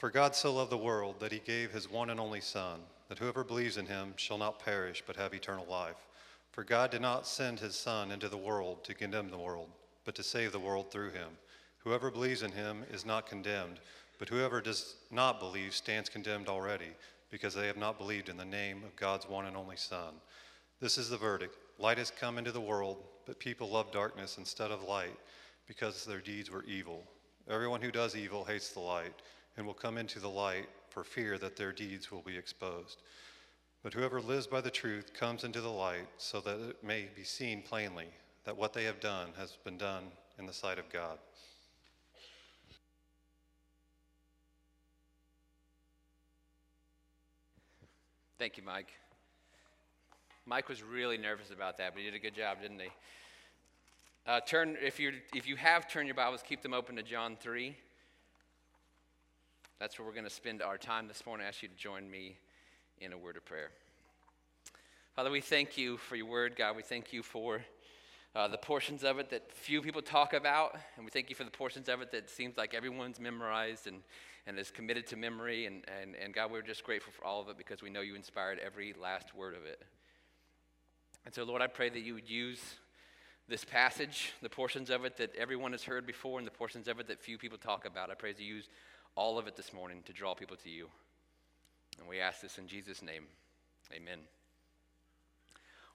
For God so loved the world that he gave his one and only Son, that whoever believes in him shall not perish but have eternal life. For God did not send his Son into the world to condemn the world, but to save the world through him. Whoever believes in him is not condemned, but whoever does not believe stands condemned already, because they have not believed in the name of God's one and only Son. This is the verdict light has come into the world, but people love darkness instead of light, because their deeds were evil. Everyone who does evil hates the light and will come into the light for fear that their deeds will be exposed. But whoever lives by the truth comes into the light so that it may be seen plainly that what they have done has been done in the sight of God. Thank you, Mike. Mike was really nervous about that, but he did a good job, didn't he? Uh, turn if you if you have turned your Bibles, keep them open to John three. That's where we're going to spend our time this morning. I ask you to join me in a word of prayer. Father, we thank you for your word, God. We thank you for uh, the portions of it that few people talk about, and we thank you for the portions of it that seems like everyone's memorized and, and is committed to memory. And, and, and God, we're just grateful for all of it because we know you inspired every last word of it. And so, Lord, I pray that you would use this passage, the portions of it that everyone has heard before, and the portions of it that few people talk about. I pray that you use all of it this morning to draw people to you. And we ask this in Jesus' name. Amen.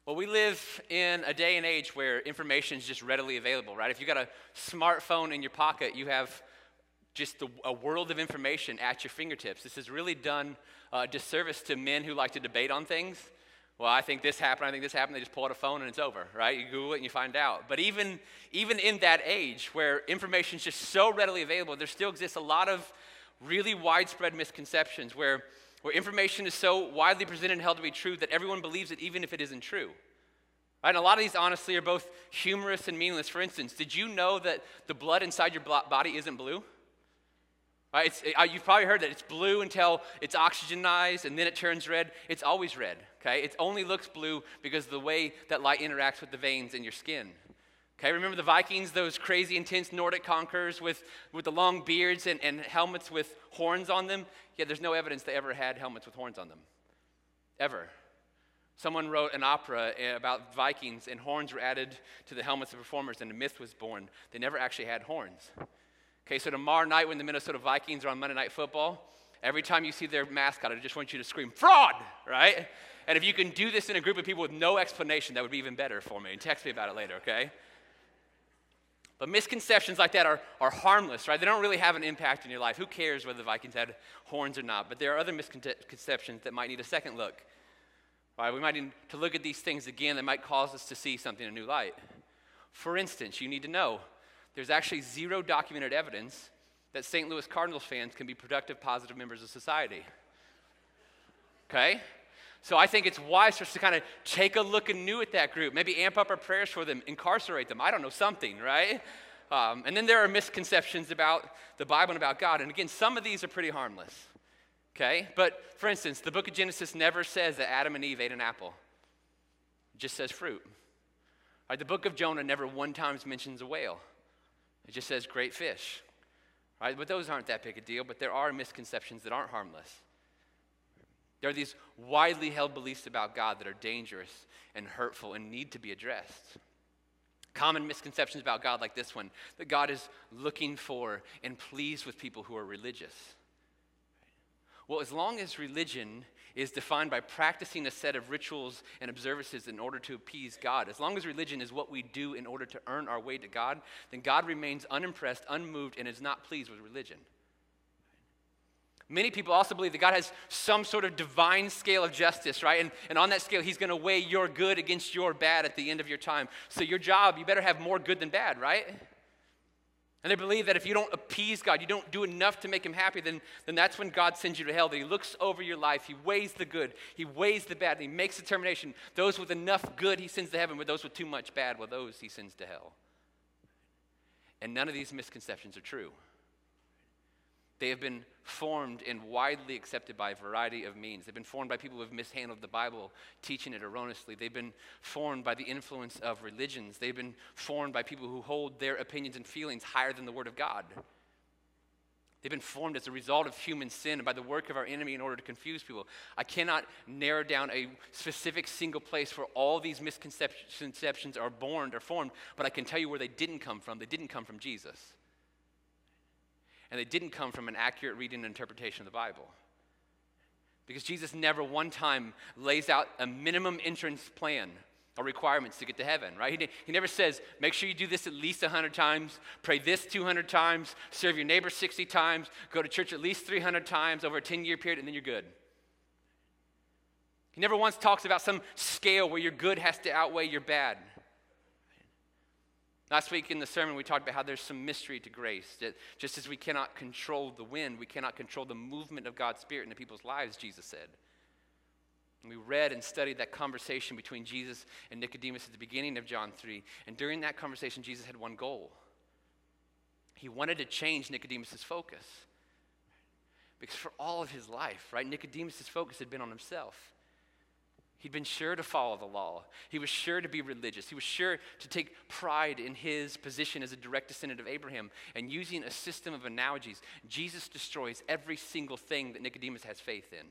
Well, we live in a day and age where information is just readily available, right? If you got a smartphone in your pocket, you have just the, a world of information at your fingertips. This has really done a disservice to men who like to debate on things. Well, I think this happened, I think this happened. They just pull out a phone and it's over, right? You Google it and you find out. But even, even in that age where information is just so readily available, there still exists a lot of really widespread misconceptions where, where information is so widely presented and held to be true that everyone believes it even if it isn't true. Right? And a lot of these, honestly, are both humorous and meaningless. For instance, did you know that the blood inside your body isn't blue? Right? It, uh, you've probably heard that it's blue until it's oxygenized and then it turns red. It's always red. Okay? It only looks blue because of the way that light interacts with the veins in your skin. Okay, remember the Vikings, those crazy, intense Nordic conquerors with, with the long beards and, and helmets with horns on them? Yeah, there's no evidence they ever had helmets with horns on them. Ever. Someone wrote an opera eh, about Vikings, and horns were added to the helmets of performers, and a myth was born. They never actually had horns. Okay, so tomorrow night when the Minnesota Vikings are on Monday Night Football, every time you see their mascot, I just want you to scream, fraud, right? And if you can do this in a group of people with no explanation, that would be even better for me. And text me about it later, okay? But misconceptions like that are, are harmless, right? They don't really have an impact in your life. Who cares whether the Vikings had horns or not? But there are other misconceptions that might need a second look. Right? We might need to look at these things again that might cause us to see something in a new light. For instance, you need to know there's actually zero documented evidence that St. Louis Cardinals fans can be productive, positive members of society. Okay? So I think it's wise for us to kind of take a look anew at that group, maybe amp up our prayers for them, incarcerate them. I don't know, something, right? Um, and then there are misconceptions about the Bible and about God. And again, some of these are pretty harmless. Okay? But for instance, the book of Genesis never says that Adam and Eve ate an apple, it just says fruit. Right, the book of Jonah never one time mentions a whale, it just says great fish. Right? But those aren't that big a deal, but there are misconceptions that aren't harmless. There are these widely held beliefs about God that are dangerous and hurtful and need to be addressed. Common misconceptions about God, like this one, that God is looking for and pleased with people who are religious. Well, as long as religion is defined by practicing a set of rituals and observances in order to appease God, as long as religion is what we do in order to earn our way to God, then God remains unimpressed, unmoved, and is not pleased with religion. Many people also believe that God has some sort of divine scale of justice, right? And, and on that scale, He's going to weigh your good against your bad at the end of your time. So, your job, you better have more good than bad, right? And they believe that if you don't appease God, you don't do enough to make Him happy, then, then that's when God sends you to hell. That He looks over your life, He weighs the good, He weighs the bad, and He makes determination. Those with enough good, He sends to heaven, but those with too much bad, well, those He sends to hell. And none of these misconceptions are true. They have been formed and widely accepted by a variety of means. They've been formed by people who have mishandled the Bible, teaching it erroneously. They've been formed by the influence of religions. They've been formed by people who hold their opinions and feelings higher than the Word of God. They've been formed as a result of human sin and by the work of our enemy in order to confuse people. I cannot narrow down a specific single place where all these misconceptions are born or formed, but I can tell you where they didn't come from. They didn't come from Jesus. And they didn't come from an accurate reading and interpretation of the Bible. Because Jesus never one time lays out a minimum entrance plan or requirements to get to heaven, right? He, he never says, make sure you do this at least 100 times, pray this 200 times, serve your neighbor 60 times, go to church at least 300 times over a 10 year period, and then you're good. He never once talks about some scale where your good has to outweigh your bad. Last week in the sermon, we talked about how there's some mystery to grace. That just as we cannot control the wind, we cannot control the movement of God's Spirit into people's lives, Jesus said. And we read and studied that conversation between Jesus and Nicodemus at the beginning of John 3. And during that conversation, Jesus had one goal. He wanted to change Nicodemus' focus. Because for all of his life, right, Nicodemus' focus had been on himself. He'd been sure to follow the law. He was sure to be religious. He was sure to take pride in his position as a direct descendant of Abraham. And using a system of analogies, Jesus destroys every single thing that Nicodemus has faith in.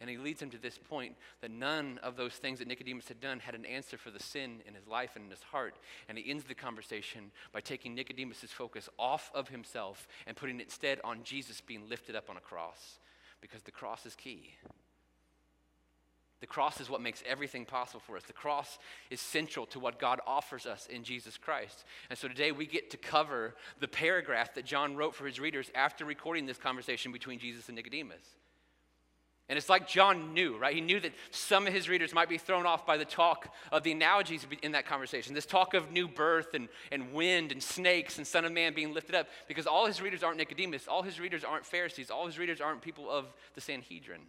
And he leads him to this point that none of those things that Nicodemus had done had an answer for the sin in his life and in his heart. And he ends the conversation by taking Nicodemus' focus off of himself and putting it instead on Jesus being lifted up on a cross. Because the cross is key. The cross is what makes everything possible for us. The cross is central to what God offers us in Jesus Christ. And so today we get to cover the paragraph that John wrote for his readers after recording this conversation between Jesus and Nicodemus. And it's like John knew, right? He knew that some of his readers might be thrown off by the talk of the analogies in that conversation. This talk of new birth and, and wind and snakes and Son of Man being lifted up, because all his readers aren't Nicodemus, all his readers aren't Pharisees, all his readers aren't people of the Sanhedrin.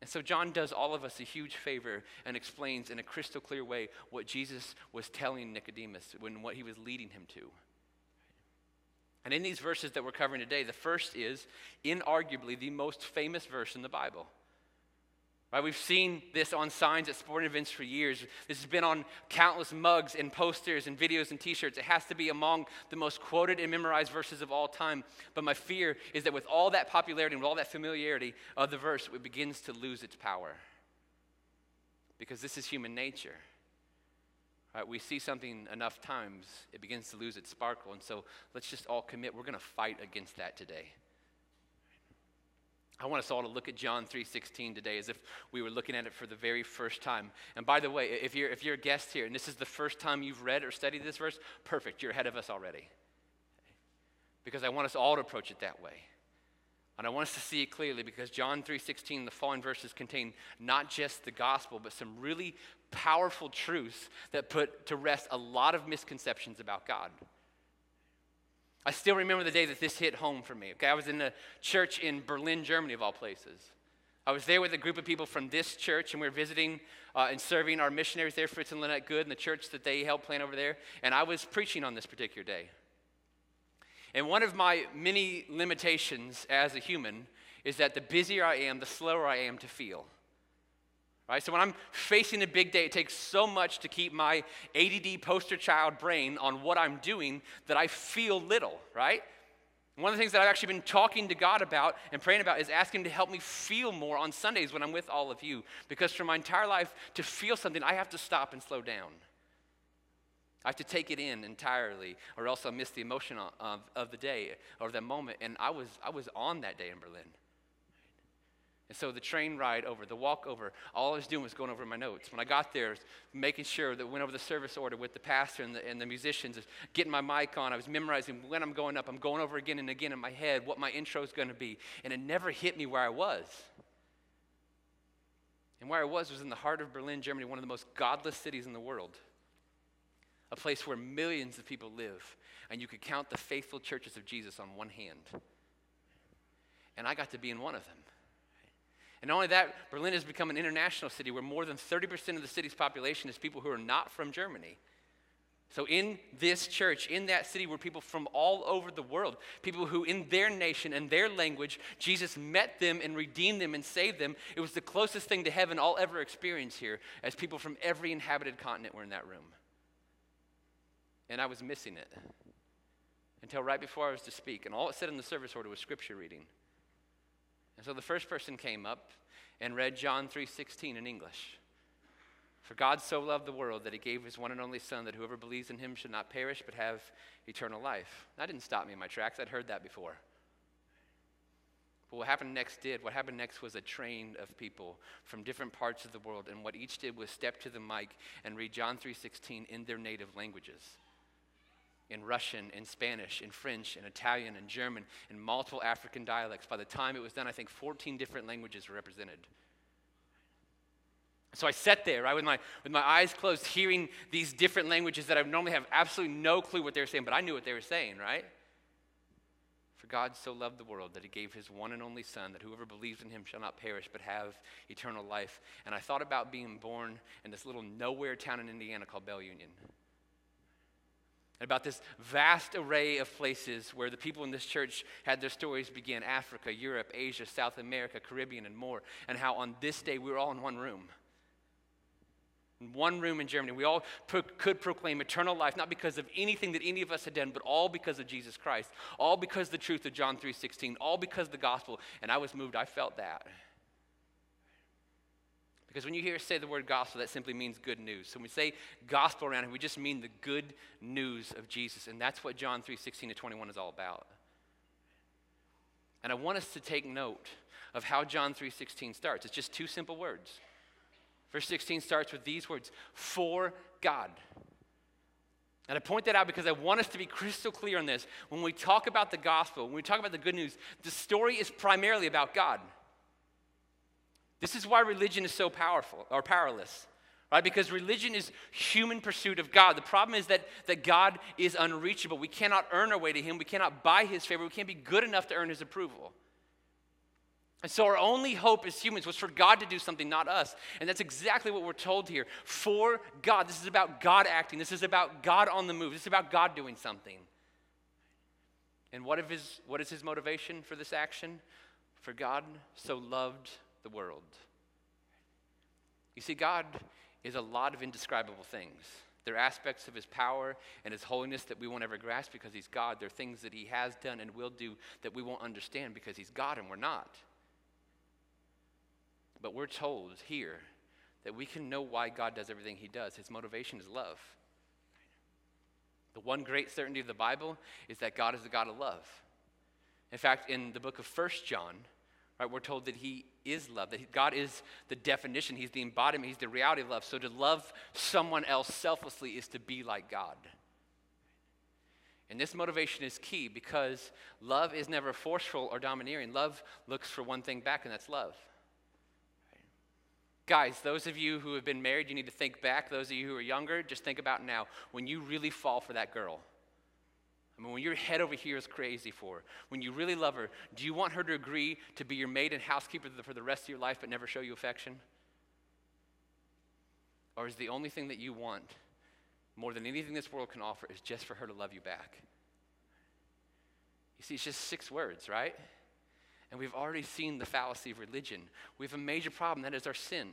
And so John does all of us a huge favor and explains in a crystal clear way what Jesus was telling Nicodemus when what he was leading him to. And in these verses that we're covering today, the first is inarguably the most famous verse in the Bible. Right, we've seen this on signs at sporting events for years. This has been on countless mugs and posters and videos and t shirts. It has to be among the most quoted and memorized verses of all time. But my fear is that with all that popularity and with all that familiarity of the verse, it begins to lose its power. Because this is human nature. Right, we see something enough times, it begins to lose its sparkle. And so let's just all commit. We're going to fight against that today. I want us all to look at John 3:16 today as if we were looking at it for the very first time. And by the way, if you're if you're a guest here and this is the first time you've read or studied this verse, perfect, you're ahead of us already. Because I want us all to approach it that way. And I want us to see it clearly because John 3:16, the following verses contain not just the gospel, but some really powerful truths that put to rest a lot of misconceptions about God. I still remember the day that this hit home for me. Okay, I was in a church in Berlin, Germany, of all places. I was there with a group of people from this church, and we were visiting uh, and serving our missionaries there, Fritz and Lynette Good, and the church that they helped plant over there. And I was preaching on this particular day. And one of my many limitations as a human is that the busier I am, the slower I am to feel. Right? So when I'm facing a big day, it takes so much to keep my ADD poster child brain on what I'm doing that I feel little, right? One of the things that I've actually been talking to God about and praying about is asking Him to help me feel more on Sundays when I'm with all of you. Because for my entire life, to feel something, I have to stop and slow down. I have to take it in entirely, or else I'll miss the emotion of, of the day or the moment. And I was, I was on that day in Berlin. And so the train ride over, the walk over, all I was doing was going over my notes. When I got there, making sure that went over the service order with the pastor and the, and the musicians, getting my mic on. I was memorizing when I'm going up. I'm going over again and again in my head what my intro is going to be. And it never hit me where I was. And where I was was in the heart of Berlin, Germany, one of the most godless cities in the world a place where millions of people live, and you could count the faithful churches of Jesus on one hand. And I got to be in one of them. And not only that, Berlin has become an international city where more than 30% of the city's population is people who are not from Germany. So, in this church, in that city, were people from all over the world, people who, in their nation and their language, Jesus met them and redeemed them and saved them. It was the closest thing to heaven I'll ever experience here, as people from every inhabited continent were in that room and I was missing it. until right before I was to speak. And all it said in the service order was scripture reading. And so the first person came up and read John 3:16 in English. For God so loved the world that he gave his one and only son that whoever believes in him should not perish but have eternal life. That didn't stop me in my tracks. I'd heard that before. But what happened next did, what happened next was a train of people from different parts of the world and what each did was step to the mic and read John 3:16 in their native languages in Russian, in Spanish, in French, in Italian, in German, in multiple African dialects. By the time it was done, I think 14 different languages were represented. So I sat there, right, with my, with my eyes closed, hearing these different languages that I normally have absolutely no clue what they were saying, but I knew what they were saying, right? For God so loved the world that he gave his one and only Son, that whoever believes in him shall not perish but have eternal life. And I thought about being born in this little nowhere town in Indiana called Belle Union about this vast array of places where the people in this church had their stories begin Africa, Europe, Asia, South America, Caribbean, and more. And how on this day we were all in one room. In one room in Germany, we all pro- could proclaim eternal life, not because of anything that any of us had done, but all because of Jesus Christ, all because the truth of John 3:16, all because the gospel. And I was moved. I felt that. Because when you hear us say the word gospel, that simply means good news. So when we say gospel around here, we just mean the good news of Jesus. And that's what John 3 16 to 21 is all about. And I want us to take note of how John 3:16 starts. It's just two simple words. Verse 16 starts with these words, for God. And I point that out because I want us to be crystal clear on this. When we talk about the gospel, when we talk about the good news, the story is primarily about God. This is why religion is so powerful or powerless, right? Because religion is human pursuit of God. The problem is that, that God is unreachable. We cannot earn our way to Him, we cannot buy His favor, we can't be good enough to earn His approval. And so, our only hope as humans was for God to do something, not us. And that's exactly what we're told here. For God. This is about God acting. This is about God on the move. This is about God doing something. And what, of his, what is his motivation for this action? For God so loved the world. You see, God is a lot of indescribable things. There are aspects of his power and his holiness that we won't ever grasp because he's God. There are things that he has done and will do that we won't understand because he's God and we're not. But we're told here that we can know why God does everything he does. His motivation is love. The one great certainty of the Bible is that God is a God of love. In fact, in the book of First John, Right, we're told that he is love, that God is the definition, he's the embodiment, he's the reality of love. So to love someone else selflessly is to be like God. And this motivation is key because love is never forceful or domineering. Love looks for one thing back, and that's love. Guys, those of you who have been married, you need to think back. Those of you who are younger, just think about now when you really fall for that girl. I mean, when you're head over here is crazy for her, when you really love her, do you want her to agree to be your maid and housekeeper for the rest of your life but never show you affection? Or is the only thing that you want, more than anything this world can offer, is just for her to love you back? You see, it's just six words, right? And we've already seen the fallacy of religion. We have a major problem that is our sin.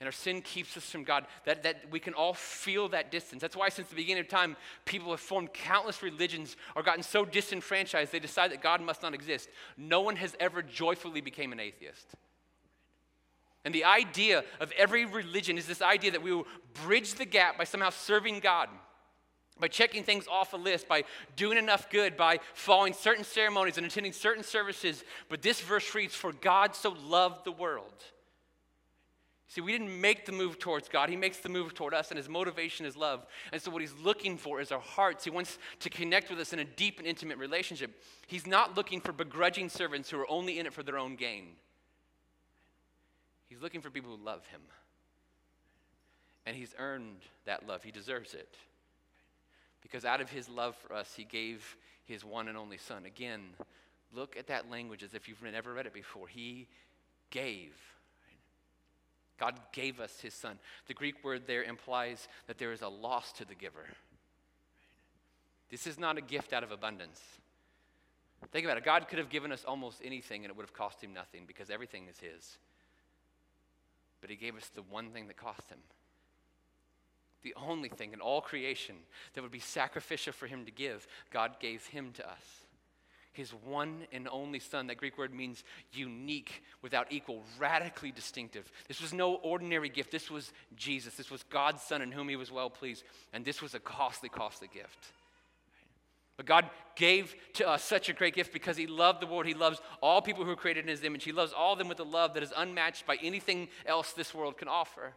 And our sin keeps us from God. That, that we can all feel that distance. That's why, since the beginning of time, people have formed countless religions or gotten so disenfranchised they decide that God must not exist. No one has ever joyfully became an atheist. And the idea of every religion is this idea that we will bridge the gap by somehow serving God, by checking things off a list, by doing enough good, by following certain ceremonies and attending certain services. But this verse reads, For God so loved the world See, we didn't make the move towards God. He makes the move toward us, and his motivation is love. And so, what he's looking for is our hearts. He wants to connect with us in a deep and intimate relationship. He's not looking for begrudging servants who are only in it for their own gain. He's looking for people who love him. And he's earned that love, he deserves it. Because out of his love for us, he gave his one and only Son. Again, look at that language as if you've never read it before. He gave. God gave us his son. The Greek word there implies that there is a loss to the giver. This is not a gift out of abundance. Think about it. God could have given us almost anything and it would have cost him nothing because everything is his. But he gave us the one thing that cost him. the only thing in all creation that would be sacrificial for him to give, God gave him to us. His one and only Son. That Greek word means unique, without equal, radically distinctive. This was no ordinary gift. This was Jesus. This was God's Son in whom he was well pleased. And this was a costly, costly gift. But God gave to us such a great gift because He loved the world. He loves all people who are created in His image. He loves all of them with a love that is unmatched by anything else this world can offer.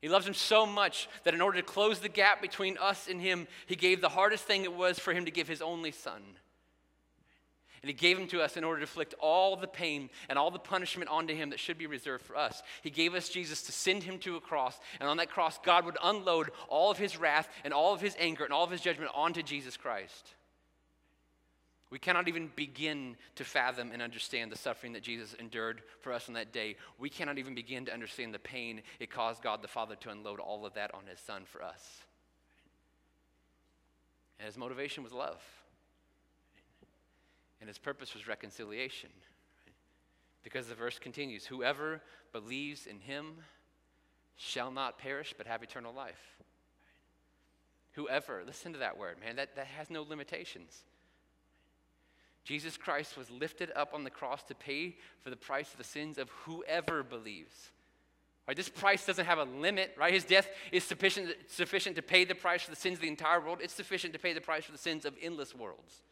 He loves him so much that in order to close the gap between us and him, he gave the hardest thing it was for him to give his only son. And he gave him to us in order to inflict all the pain and all the punishment onto him that should be reserved for us. He gave us Jesus to send him to a cross. And on that cross, God would unload all of his wrath and all of his anger and all of his judgment onto Jesus Christ. We cannot even begin to fathom and understand the suffering that Jesus endured for us on that day. We cannot even begin to understand the pain it caused God the Father to unload all of that on his Son for us. And his motivation was love. And his purpose was reconciliation. Because the verse continues Whoever believes in him shall not perish but have eternal life. Whoever, listen to that word, man, that, that has no limitations. Jesus Christ was lifted up on the cross to pay for the price of the sins of whoever believes. Right, this price doesn't have a limit, right? His death is sufficient, sufficient to pay the price for the sins of the entire world. It's sufficient to pay the price for the sins of endless worlds.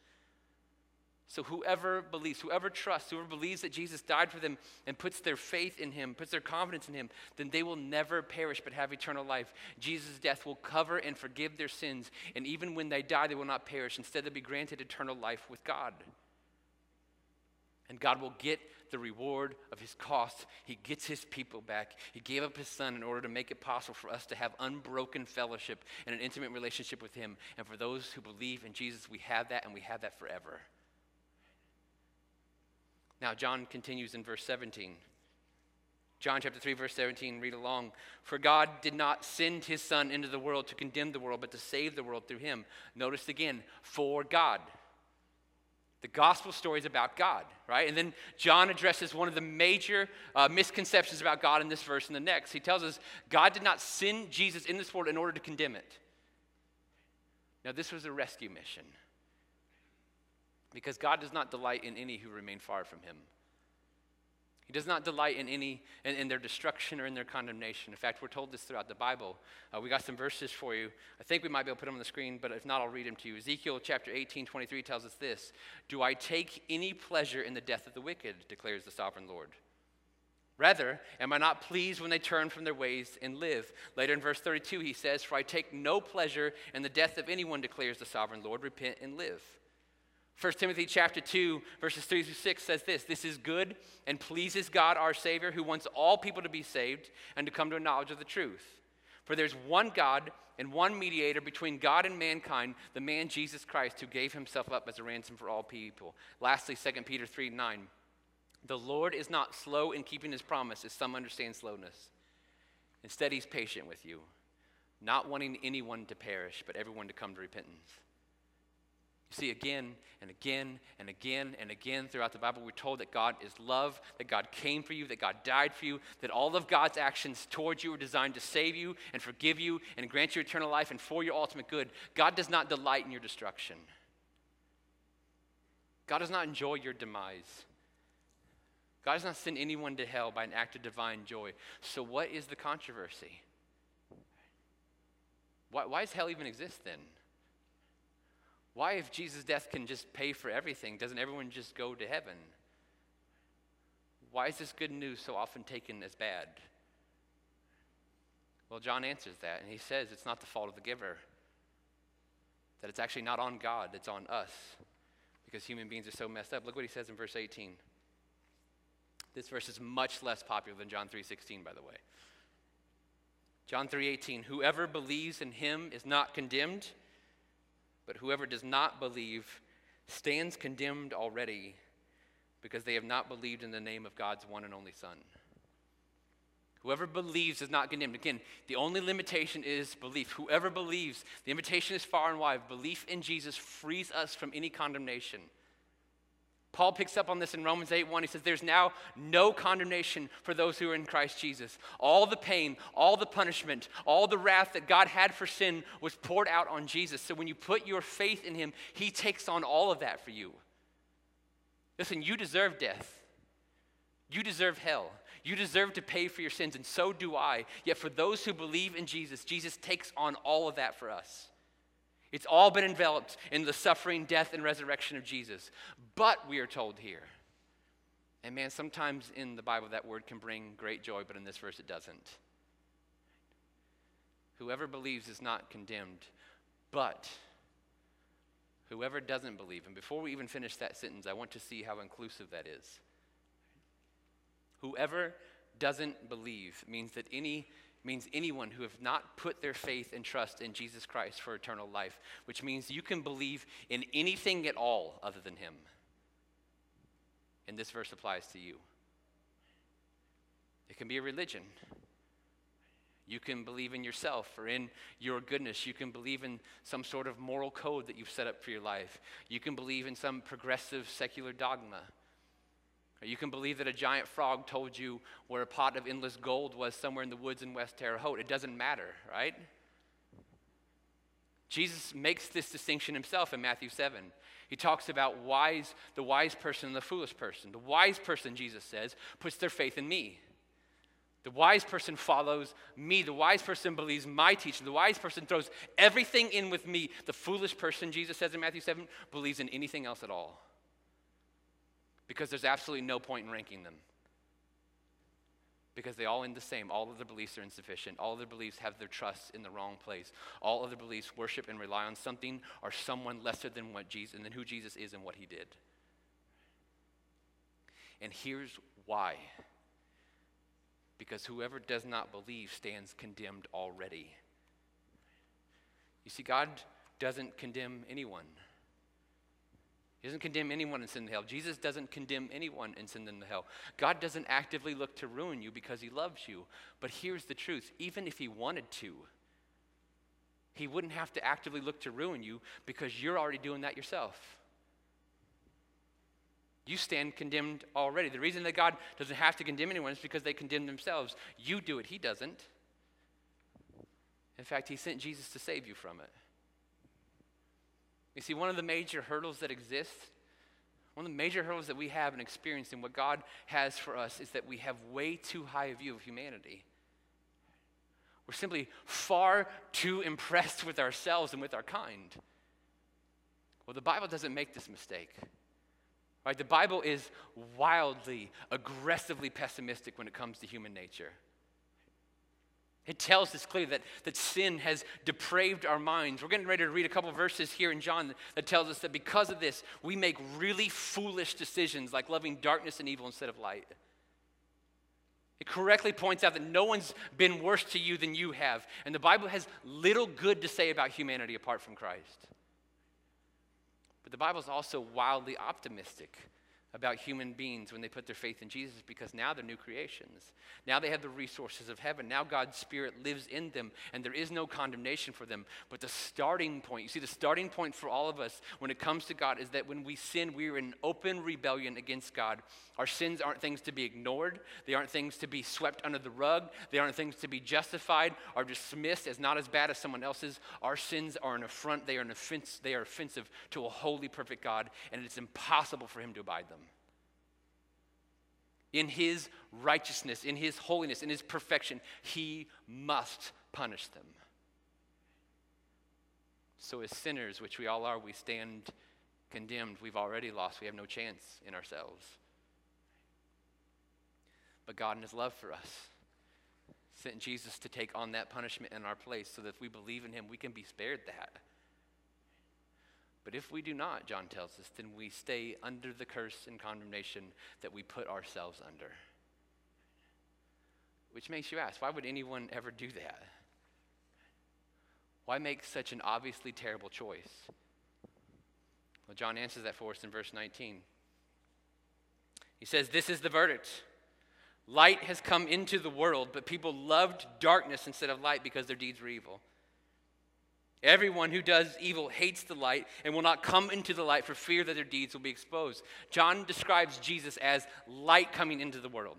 So whoever believes, whoever trusts, whoever believes that Jesus died for them and puts their faith in him, puts their confidence in him, then they will never perish but have eternal life. Jesus' death will cover and forgive their sins, and even when they die, they will not perish. Instead, they'll be granted eternal life with God. And God will get the reward of his cost. He gets his people back. He gave up his son in order to make it possible for us to have unbroken fellowship and an intimate relationship with him. And for those who believe in Jesus, we have that and we have that forever. Now, John continues in verse 17. John chapter 3, verse 17, read along. For God did not send his Son into the world to condemn the world, but to save the world through him. Notice again, for God. The gospel story is about God, right? And then John addresses one of the major uh, misconceptions about God in this verse and the next. He tells us God did not send Jesus in this world in order to condemn it. Now, this was a rescue mission because God does not delight in any who remain far from him. He does not delight in any in, in, their destruction or in their condemnation. In fact, we're told this throughout the Bible. Uh, we got some verses for you. I think we might be able to put them on the screen, but if not, I'll read them to you. Ezekiel chapter 18, 23 tells us this Do I take any pleasure in the death of the wicked, declares the sovereign Lord. Rather, am I not pleased when they turn from their ways and live? Later in verse 32, he says, For I take no pleasure in the death of anyone, declares the sovereign Lord. Repent and live. 1 Timothy chapter 2 verses 3 through 6 says this, this is good and pleases God our savior who wants all people to be saved and to come to a knowledge of the truth. For there's one God and one mediator between God and mankind, the man Jesus Christ who gave himself up as a ransom for all people. Lastly, 2 Peter 3 9. The Lord is not slow in keeping his promise, as some understand slowness. Instead, he's patient with you, not wanting anyone to perish, but everyone to come to repentance. You see, again and again and again and again throughout the Bible, we're told that God is love, that God came for you, that God died for you, that all of God's actions towards you are designed to save you and forgive you and grant you eternal life and for your ultimate good. God does not delight in your destruction, God does not enjoy your demise. God does not send anyone to hell by an act of divine joy. So, what is the controversy? Why, why does hell even exist then? Why, if Jesus' death can just pay for everything, doesn't everyone just go to heaven? Why is this good news so often taken as bad? Well, John answers that, and he says it's not the fault of the giver, that it's actually not on God, it's on us, because human beings are so messed up. Look what he says in verse 18. This verse is much less popular than John 3:16, by the way. John 3:18, whoever believes in him is not condemned but whoever does not believe stands condemned already because they have not believed in the name of God's one and only Son. Whoever believes is not condemned. Again, the only limitation is belief. Whoever believes, the invitation is far and wide. Belief in Jesus frees us from any condemnation. Paul picks up on this in Romans 8 1. He says, There's now no condemnation for those who are in Christ Jesus. All the pain, all the punishment, all the wrath that God had for sin was poured out on Jesus. So when you put your faith in Him, He takes on all of that for you. Listen, you deserve death. You deserve hell. You deserve to pay for your sins, and so do I. Yet for those who believe in Jesus, Jesus takes on all of that for us. It's all been enveloped in the suffering, death, and resurrection of Jesus. But we are told here, and man, sometimes in the Bible that word can bring great joy, but in this verse it doesn't. Whoever believes is not condemned, but whoever doesn't believe, and before we even finish that sentence, I want to see how inclusive that is. Whoever doesn't believe means that any means anyone who have not put their faith and trust in Jesus Christ for eternal life, which means you can believe in anything at all other than him. And this verse applies to you. It can be a religion. You can believe in yourself or in your goodness. You can believe in some sort of moral code that you've set up for your life. You can believe in some progressive secular dogma. You can believe that a giant frog told you where a pot of endless gold was somewhere in the woods in West Terre Haute. It doesn't matter, right? Jesus makes this distinction himself in Matthew 7. He talks about wise, the wise person and the foolish person. The wise person, Jesus says, puts their faith in me. The wise person follows me. The wise person believes my teaching. The wise person throws everything in with me. The foolish person, Jesus says in Matthew 7, believes in anything else at all because there's absolutely no point in ranking them. Because they all end the same. All of their beliefs are insufficient. All of their beliefs have their trust in the wrong place. All of their beliefs worship and rely on something or someone lesser than what Jesus and than who Jesus is and what he did. And here's why. Because whoever does not believe stands condemned already. You see, God doesn't condemn anyone. He doesn't condemn anyone in sin to hell. Jesus doesn't condemn anyone in sin to hell. God doesn't actively look to ruin you because he loves you. But here's the truth even if he wanted to, he wouldn't have to actively look to ruin you because you're already doing that yourself. You stand condemned already. The reason that God doesn't have to condemn anyone is because they condemn themselves. You do it, He doesn't. In fact, He sent Jesus to save you from it. You see, one of the major hurdles that exists, one of the major hurdles that we have and experience in what God has for us is that we have way too high a view of humanity. We're simply far too impressed with ourselves and with our kind. Well, the Bible doesn't make this mistake. Right? The Bible is wildly, aggressively pessimistic when it comes to human nature. It tells us clearly that, that sin has depraved our minds. We're getting ready to read a couple verses here in John that tells us that because of this, we make really foolish decisions like loving darkness and evil instead of light. It correctly points out that no one's been worse to you than you have. And the Bible has little good to say about humanity apart from Christ. But the Bible is also wildly optimistic about human beings when they put their faith in Jesus because now they're new creations. Now they have the resources of heaven. Now God's Spirit lives in them and there is no condemnation for them. But the starting point, you see, the starting point for all of us when it comes to God is that when we sin, we are in open rebellion against God. Our sins aren't things to be ignored, they aren't things to be swept under the rug, they aren't things to be justified or dismissed as not as bad as someone else's. Our sins are an affront, they are, an offense, they are offensive to a holy, perfect God, and it's impossible for Him to abide them in his righteousness, in his holiness, in his perfection, he must punish them. So, as sinners, which we all are, we stand condemned. We've already lost. We have no chance in ourselves. But God, in his love for us, sent Jesus to take on that punishment in our place so that if we believe in him, we can be spared that. But if we do not, John tells us, then we stay under the curse and condemnation that we put ourselves under. Which makes you ask, why would anyone ever do that? Why make such an obviously terrible choice? Well, John answers that for us in verse 19. He says, This is the verdict. Light has come into the world, but people loved darkness instead of light because their deeds were evil. Everyone who does evil hates the light and will not come into the light for fear that their deeds will be exposed. John describes Jesus as light coming into the world.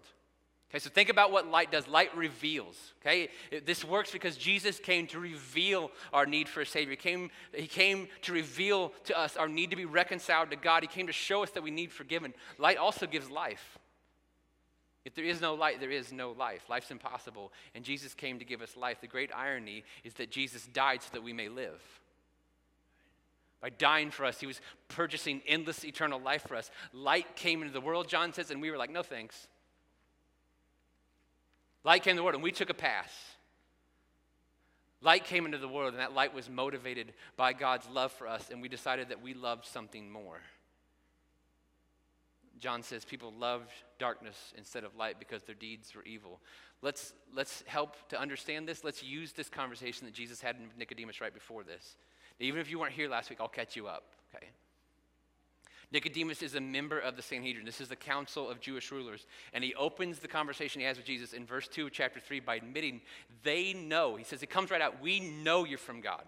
Okay, so think about what light does. Light reveals. Okay, this works because Jesus came to reveal our need for a Savior. He came, he came to reveal to us our need to be reconciled to God. He came to show us that we need forgiven. Light also gives life. If there is no light, there is no life. Life's impossible. And Jesus came to give us life. The great irony is that Jesus died so that we may live. By dying for us, he was purchasing endless eternal life for us. Light came into the world, John says, and we were like, no thanks. Light came into the world, and we took a pass. Light came into the world, and that light was motivated by God's love for us, and we decided that we loved something more. John says people loved darkness instead of light because their deeds were evil. Let's, let's help to understand this. Let's use this conversation that Jesus had with Nicodemus right before this. Even if you weren't here last week, I'll catch you up, okay? Nicodemus is a member of the Sanhedrin. This is the council of Jewish rulers. And he opens the conversation he has with Jesus in verse 2 of chapter 3 by admitting they know. He says, it comes right out, we know you're from God.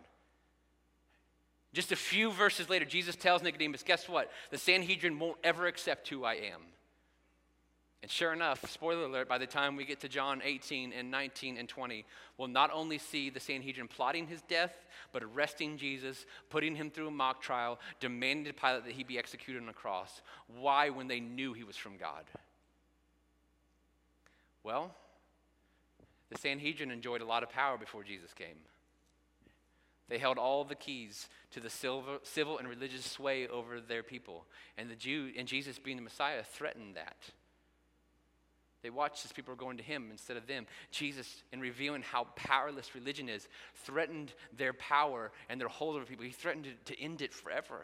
Just a few verses later, Jesus tells Nicodemus, guess what? The Sanhedrin won't ever accept who I am. And sure enough, spoiler alert, by the time we get to John 18 and 19 and 20, we'll not only see the Sanhedrin plotting his death, but arresting Jesus, putting him through a mock trial, demanding to Pilate that he be executed on a cross. Why when they knew he was from God? Well, the Sanhedrin enjoyed a lot of power before Jesus came. They held all the keys to the civil and religious sway over their people. And the Jew and Jesus being the Messiah threatened that. They watched as people were going to him instead of them. Jesus, in revealing how powerless religion is, threatened their power and their hold over people. He threatened to, to end it forever.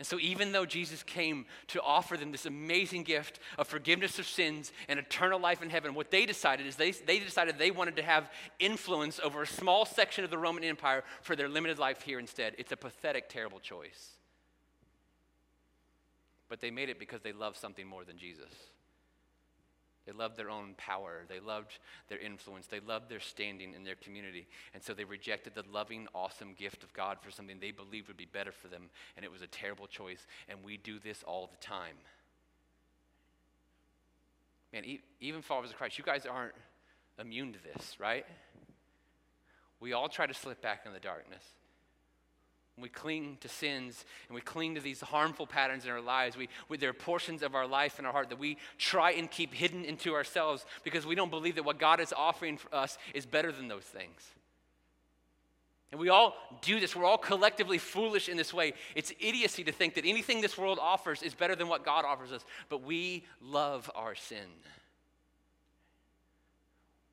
And so, even though Jesus came to offer them this amazing gift of forgiveness of sins and eternal life in heaven, what they decided is they, they decided they wanted to have influence over a small section of the Roman Empire for their limited life here instead. It's a pathetic, terrible choice. But they made it because they loved something more than Jesus. They loved their own power. They loved their influence. They loved their standing in their community. And so they rejected the loving, awesome gift of God for something they believed would be better for them. And it was a terrible choice. And we do this all the time. Man, even followers of Christ, you guys aren't immune to this, right? We all try to slip back in the darkness we cling to sins and we cling to these harmful patterns in our lives, we, we, there are portions of our life and our heart that we try and keep hidden into ourselves because we don't believe that what God is offering for us is better than those things. And we all do this. We're all collectively foolish in this way. It's idiocy to think that anything this world offers is better than what God offers us, but we love our sin.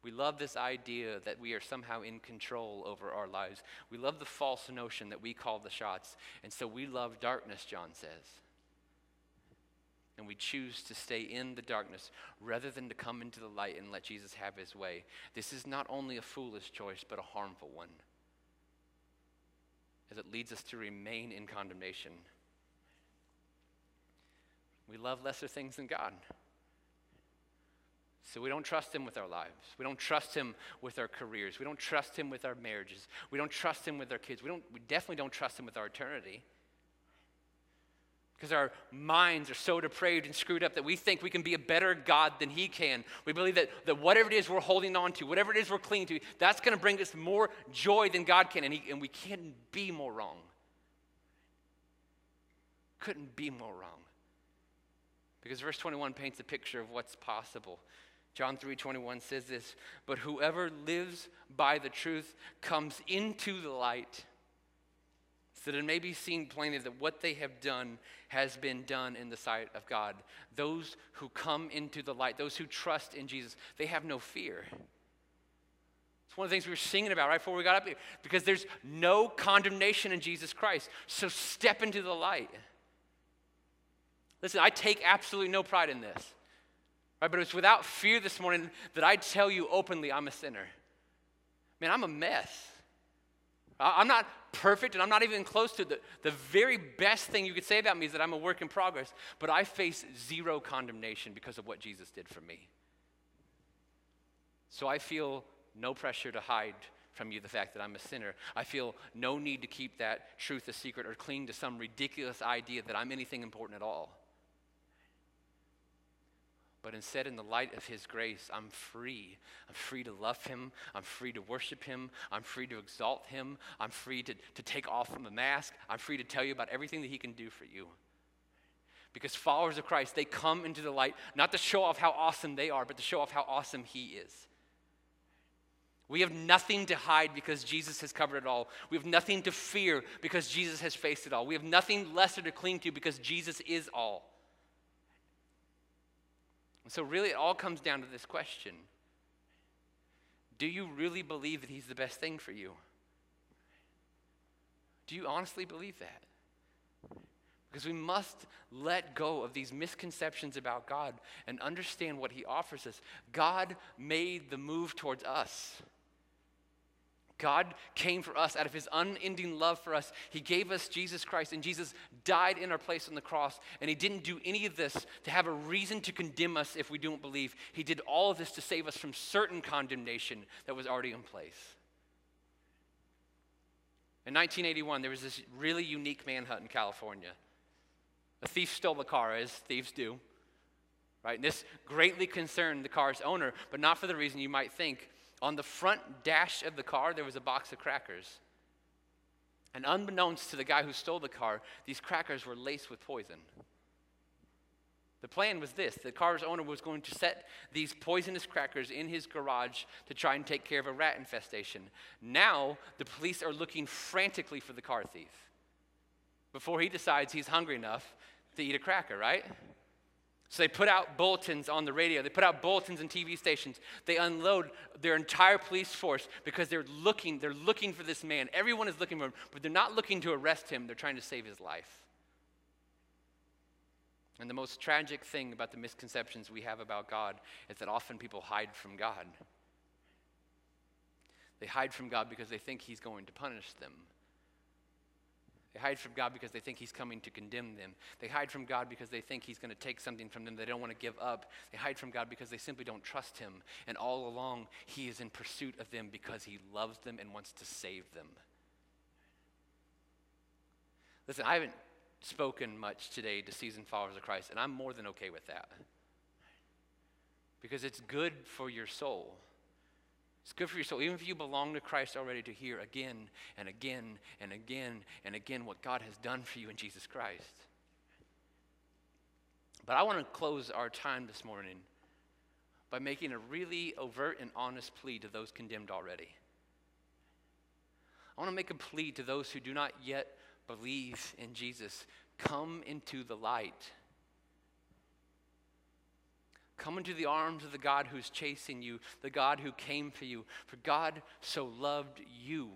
We love this idea that we are somehow in control over our lives. We love the false notion that we call the shots. And so we love darkness, John says. And we choose to stay in the darkness rather than to come into the light and let Jesus have his way. This is not only a foolish choice, but a harmful one, as it leads us to remain in condemnation. We love lesser things than God. So we don't trust Him with our lives. We don't trust Him with our careers. We don't trust Him with our marriages. We don't trust Him with our kids. We, don't, we definitely don't trust Him with our eternity. Because our minds are so depraved and screwed up that we think we can be a better God than He can. We believe that, that whatever it is we're holding on to, whatever it is we're clinging to, that's going to bring us more joy than God can. And, he, and we can't be more wrong. Couldn't be more wrong. Because verse 21 paints a picture of what's possible. John 3:21 says this, but whoever lives by the truth comes into the light so that it may be seen plainly that what they have done has been done in the sight of God. Those who come into the light, those who trust in Jesus, they have no fear. It's one of the things we were singing about right before we got up here because there's no condemnation in Jesus Christ. So step into the light. Listen, I take absolutely no pride in this. Right? But it's without fear this morning that I tell you openly I'm a sinner. Man, I'm a mess. I'm not perfect and I'm not even close to the, the very best thing you could say about me is that I'm a work in progress, but I face zero condemnation because of what Jesus did for me. So I feel no pressure to hide from you the fact that I'm a sinner. I feel no need to keep that truth a secret or cling to some ridiculous idea that I'm anything important at all. But instead, in the light of His grace, I'm free. I'm free to love Him. I'm free to worship Him. I'm free to exalt Him. I'm free to, to take off from the mask. I'm free to tell you about everything that He can do for you. Because followers of Christ, they come into the light not to show off how awesome they are, but to show off how awesome He is. We have nothing to hide because Jesus has covered it all. We have nothing to fear because Jesus has faced it all. We have nothing lesser to cling to because Jesus is all. And so, really, it all comes down to this question Do you really believe that He's the best thing for you? Do you honestly believe that? Because we must let go of these misconceptions about God and understand what He offers us. God made the move towards us. God came for us out of his unending love for us. He gave us Jesus Christ, and Jesus died in our place on the cross. And he didn't do any of this to have a reason to condemn us if we don't believe. He did all of this to save us from certain condemnation that was already in place. In 1981, there was this really unique manhunt in California. A thief stole a car, as thieves do. Right? And this greatly concerned the car's owner, but not for the reason you might think. On the front dash of the car, there was a box of crackers. And unbeknownst to the guy who stole the car, these crackers were laced with poison. The plan was this the car's owner was going to set these poisonous crackers in his garage to try and take care of a rat infestation. Now, the police are looking frantically for the car thief before he decides he's hungry enough to eat a cracker, right? So they put out bulletins on the radio. They put out bulletins in TV stations. They unload their entire police force because they're looking, they're looking for this man. Everyone is looking for him, but they're not looking to arrest him. They're trying to save his life. And the most tragic thing about the misconceptions we have about God is that often people hide from God. They hide from God because they think he's going to punish them. They hide from God because they think He's coming to condemn them. They hide from God because they think He's going to take something from them they don't want to give up. They hide from God because they simply don't trust Him. And all along, He is in pursuit of them because He loves them and wants to save them. Listen, I haven't spoken much today to seasoned followers of Christ, and I'm more than okay with that. Because it's good for your soul. It's good for your soul, even if you belong to Christ already, to hear again and again and again and again what God has done for you in Jesus Christ. But I want to close our time this morning by making a really overt and honest plea to those condemned already. I want to make a plea to those who do not yet believe in Jesus come into the light. Come into the arms of the God who's chasing you, the God who came for you. For God so loved you,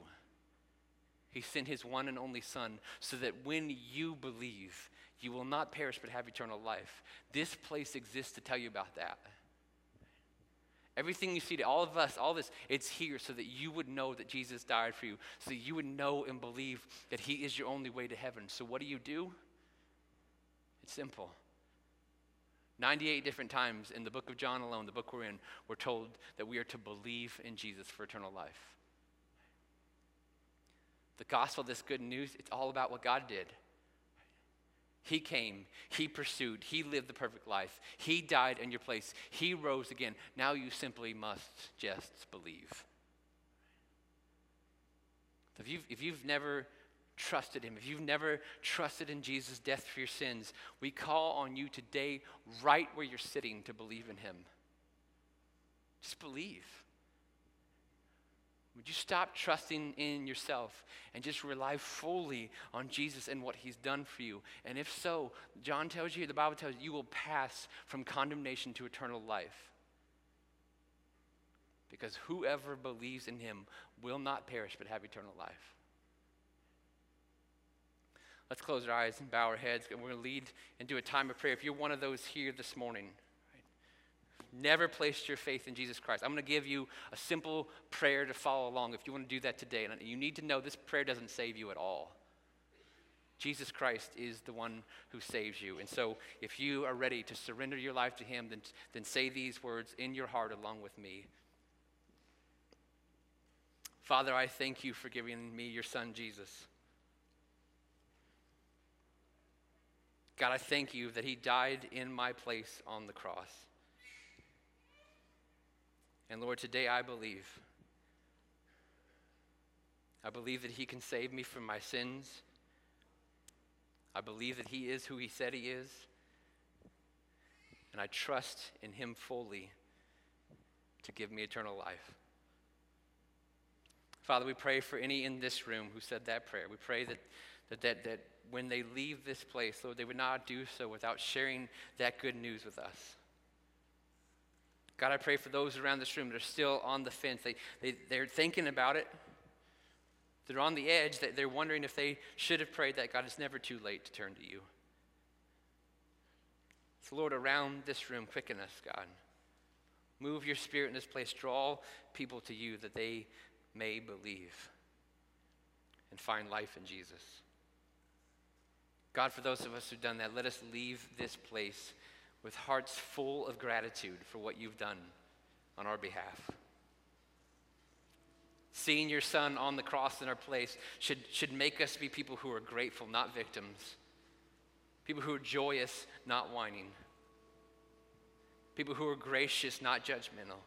He sent His one and only Son, so that when you believe, you will not perish but have eternal life. This place exists to tell you about that. Everything you see, to all of us, all this, it's here so that you would know that Jesus died for you, so that you would know and believe that He is your only way to heaven. So, what do you do? It's simple. 98 different times in the book of John alone, the book we're in, we're told that we are to believe in Jesus for eternal life. The gospel, this good news, it's all about what God did. He came, He pursued, He lived the perfect life, He died in your place, He rose again. Now you simply must just believe. If you've, if you've never trusted him, if you've never trusted in Jesus' death for your sins, we call on you today, right where you're sitting, to believe in him. Just believe. Would you stop trusting in yourself and just rely fully on Jesus and what he's done for you? And if so, John tells you, the Bible tells you, you will pass from condemnation to eternal life. Because whoever believes in him will not perish but have eternal life. Let's close our eyes and bow our heads, and we're going to lead and do a time of prayer. If you're one of those here this morning, never placed your faith in Jesus Christ, I'm going to give you a simple prayer to follow along if you want to do that today. And you need to know this prayer doesn't save you at all. Jesus Christ is the one who saves you. And so, if you are ready to surrender your life to Him, then, then say these words in your heart along with me. Father, I thank you for giving me your son, Jesus. God, I thank you that he died in my place on the cross. And Lord, today I believe. I believe that he can save me from my sins. I believe that he is who he said he is. And I trust in him fully to give me eternal life. Father, we pray for any in this room who said that prayer. We pray that, that, that, that when they leave this place, Lord, they would not do so without sharing that good news with us. God, I pray for those around this room that are still on the fence. They, they, they're thinking about it. They're on the edge. That They're wondering if they should have prayed that. God, it's never too late to turn to you. So, Lord, around this room, quicken us, God. Move your spirit in this place. Draw people to you that they may believe and find life in Jesus. God, for those of us who've done that, let us leave this place with hearts full of gratitude for what you've done on our behalf. Seeing your son on the cross in our place should, should make us be people who are grateful, not victims. People who are joyous, not whining. People who are gracious, not judgmental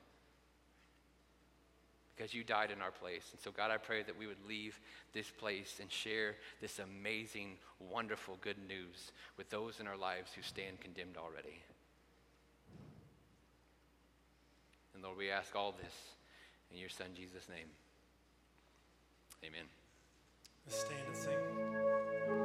because you died in our place. And so, God, I pray that we would leave this place and share this amazing, wonderful good news with those in our lives who stand condemned already. And Lord, we ask all this in your Son, Jesus' name. Amen. Stand and sing.